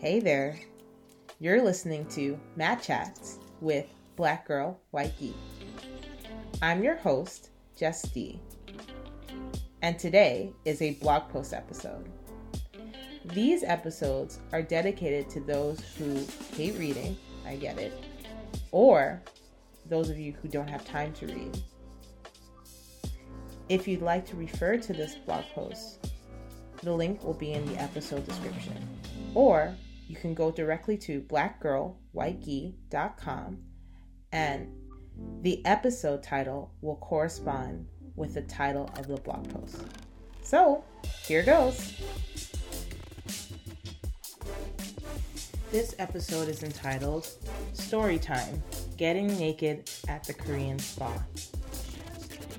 Hey there. You're listening to Mad Chats with Black Girl White Gi. I'm your host, Jess D. And today is a blog post episode. These episodes are dedicated to those who hate reading, I get it, or those of you who don't have time to read. If you'd like to refer to this blog post, the link will be in the episode description. Or you can go directly to blackgirlwhitegi.com and the episode title will correspond with the title of the blog post. So, here goes. This episode is entitled Story Time Getting Naked at the Korean Spa.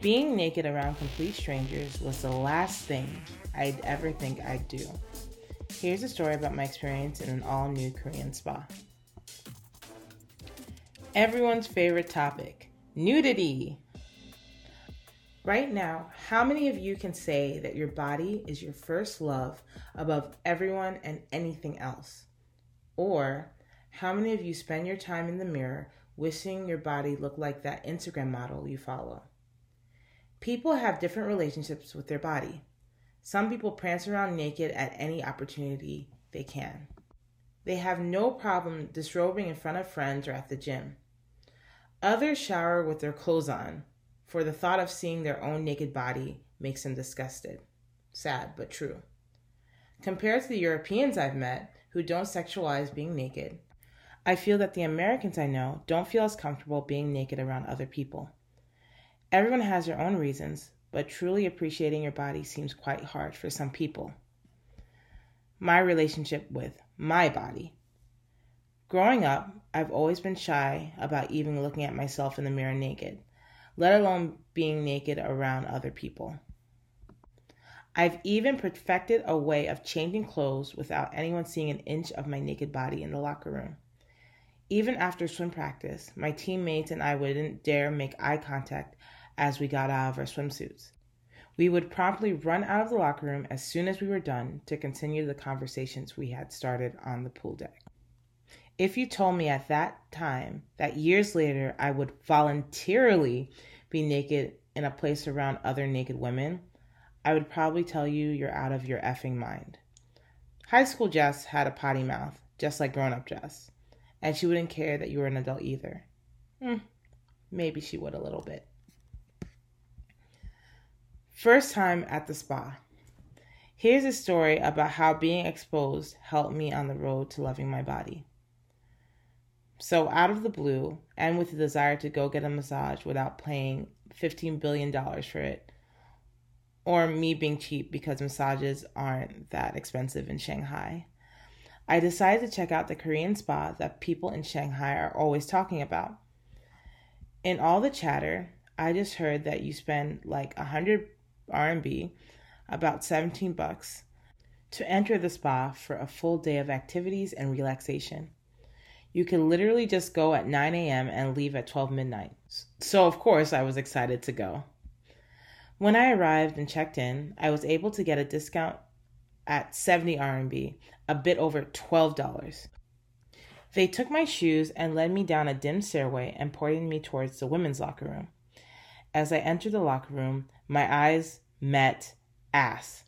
Being naked around complete strangers was the last thing I'd ever think I'd do. Here's a story about my experience in an all new Korean spa. Everyone's favorite topic nudity. Right now, how many of you can say that your body is your first love above everyone and anything else? Or how many of you spend your time in the mirror wishing your body looked like that Instagram model you follow? People have different relationships with their body. Some people prance around naked at any opportunity they can. They have no problem disrobing in front of friends or at the gym. Others shower with their clothes on, for the thought of seeing their own naked body makes them disgusted. Sad, but true. Compared to the Europeans I've met who don't sexualize being naked, I feel that the Americans I know don't feel as comfortable being naked around other people. Everyone has their own reasons, but truly appreciating your body seems quite hard for some people. My relationship with my body. Growing up, I've always been shy about even looking at myself in the mirror naked, let alone being naked around other people. I've even perfected a way of changing clothes without anyone seeing an inch of my naked body in the locker room. Even after swim practice, my teammates and I wouldn't dare make eye contact as we got out of our swimsuits. We would promptly run out of the locker room as soon as we were done to continue the conversations we had started on the pool deck. If you told me at that time that years later I would voluntarily be naked in a place around other naked women, I would probably tell you you're out of your effing mind. High school Jess had a potty mouth, just like grown up Jess, and she wouldn't care that you were an adult either. Hmm, maybe she would a little bit. First time at the spa. Here's a story about how being exposed helped me on the road to loving my body. So, out of the blue, and with the desire to go get a massage without paying $15 billion for it, or me being cheap because massages aren't that expensive in Shanghai, I decided to check out the Korean spa that people in Shanghai are always talking about. In all the chatter, I just heard that you spend like a hundred RMB, about 17 bucks, to enter the spa for a full day of activities and relaxation. You can literally just go at 9 a.m. and leave at 12 midnight. So, of course, I was excited to go. When I arrived and checked in, I was able to get a discount at 70 RMB, a bit over $12. They took my shoes and led me down a dim stairway and pointed me towards the women's locker room. As I entered the locker room, my eyes met ass.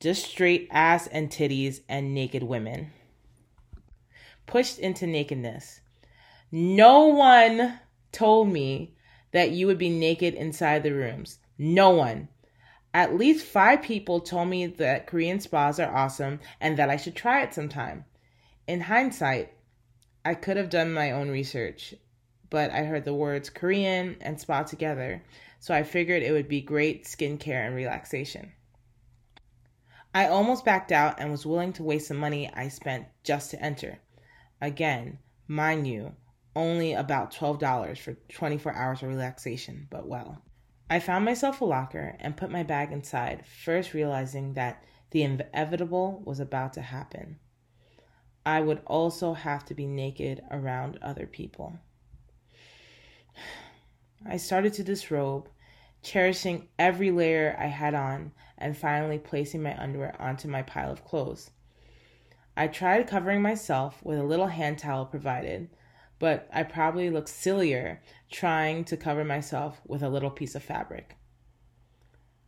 Just straight ass and titties and naked women. Pushed into nakedness. No one told me that you would be naked inside the rooms. No one. At least five people told me that Korean spas are awesome and that I should try it sometime. In hindsight, I could have done my own research, but I heard the words Korean and spa together so I figured it would be great skincare and relaxation. I almost backed out and was willing to waste the money I spent just to enter. Again, mind you, only about $12 for 24 hours of relaxation, but well. I found myself a locker and put my bag inside, first realizing that the inevitable was about to happen. I would also have to be naked around other people. I started to disrobe, cherishing every layer I had on, and finally placing my underwear onto my pile of clothes. I tried covering myself with a little hand towel provided, but I probably looked sillier trying to cover myself with a little piece of fabric.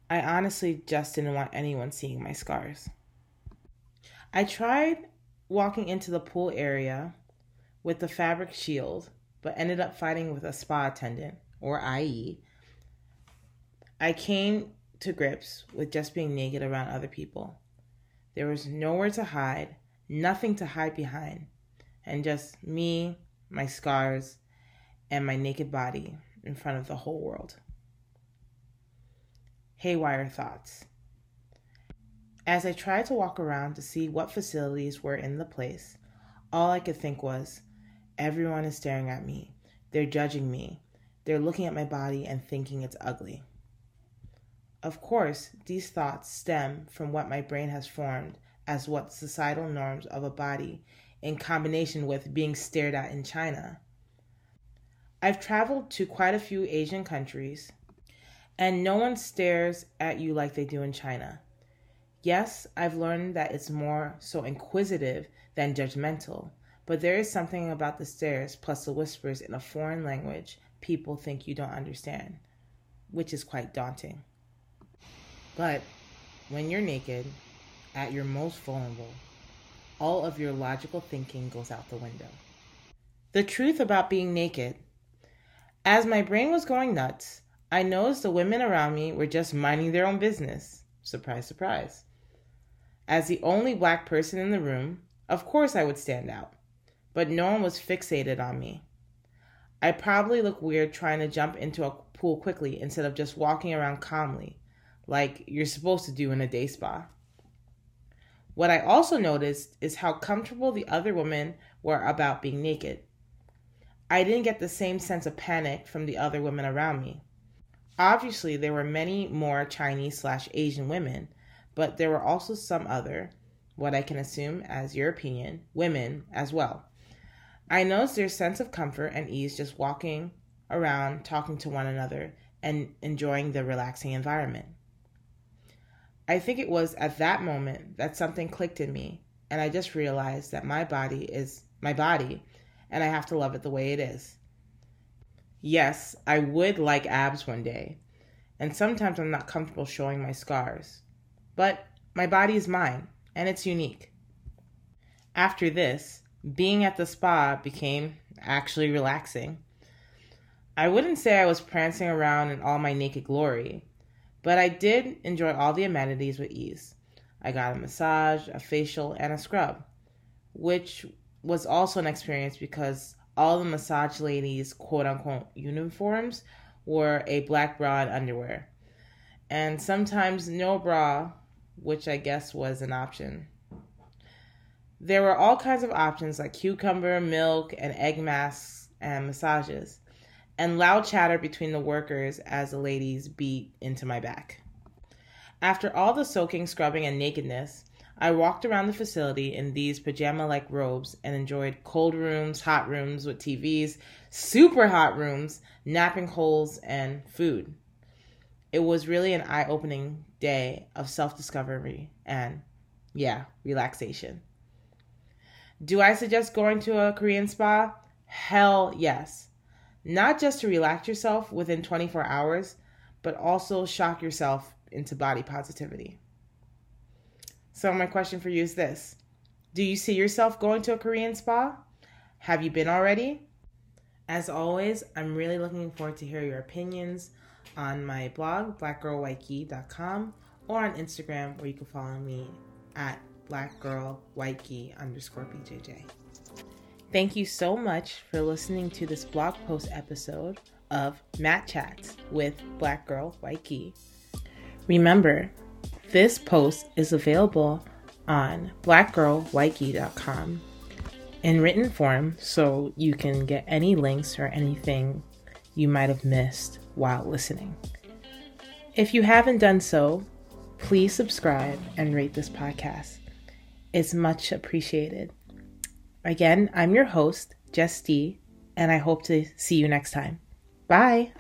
I honestly just didn't want anyone seeing my scars. I tried walking into the pool area with the fabric shield, but ended up fighting with a spa attendant, or IE. I came to grips with just being naked around other people. There was nowhere to hide, nothing to hide behind, and just me, my scars, and my naked body in front of the whole world. Haywire thoughts. As I tried to walk around to see what facilities were in the place, all I could think was, everyone is staring at me. They're judging me. They're looking at my body and thinking it's ugly. Of course, these thoughts stem from what my brain has formed as what societal norms of a body in combination with being stared at in China. I've traveled to quite a few Asian countries, and no one stares at you like they do in China. Yes, I've learned that it's more so inquisitive than judgmental, but there is something about the stares plus the whispers in a foreign language people think you don't understand, which is quite daunting. But when you're naked, at your most vulnerable, all of your logical thinking goes out the window. The truth about being naked. As my brain was going nuts, I noticed the women around me were just minding their own business. Surprise, surprise. As the only black person in the room, of course I would stand out, but no one was fixated on me. I probably look weird trying to jump into a pool quickly instead of just walking around calmly, like you're supposed to do in a day spa. What I also noticed is how comfortable the other women were about being naked. I didn't get the same sense of panic from the other women around me. Obviously, there were many more Chinese slash Asian women, but there were also some other, what I can assume as European, women as well. I noticed their sense of comfort and ease just walking around, talking to one another, and enjoying the relaxing environment. I think it was at that moment that something clicked in me, and I just realized that my body is my body, and I have to love it the way it is. Yes, I would like abs one day, and sometimes I'm not comfortable showing my scars, but my body is mine, and it's unique. After this, being at the spa became actually relaxing. I wouldn't say I was prancing around in all my naked glory, but I did enjoy all the amenities with ease. I got a massage, a facial, and a scrub, which was also an experience because all the massage ladies' quote unquote uniforms were a black bra and underwear, and sometimes no bra, which I guess was an option. There were all kinds of options like cucumber, milk, and egg masks and massages and loud chatter between the workers as the ladies beat into my back. After all the soaking, scrubbing, and nakedness, I walked around the facility in these pajama like robes and enjoyed cold rooms, hot rooms with TVs, super hot rooms, napping holes, and food. It was really an eye opening day of self discovery and, yeah, relaxation. Do I suggest going to a Korean spa? Hell yes not just to relax yourself within 24 hours, but also shock yourself into body positivity. So, my question for you is this Do you see yourself going to a Korean spa? Have you been already? As always, I'm really looking forward to hear your opinions on my blog, blackgirlwhitegi.com, or on Instagram, where you can follow me at blackgirlwhitegi underscore BJJ. Thank you so much for listening to this blog post episode of Matt Chats with Black Girl White. Remember, this post is available on blackgirlwhitegi.com in written form so you can get any links or anything you might have missed while listening. If you haven't done so, please subscribe and rate this podcast. It's much appreciated. Again, I'm your host, Jess D, and I hope to see you next time. Bye.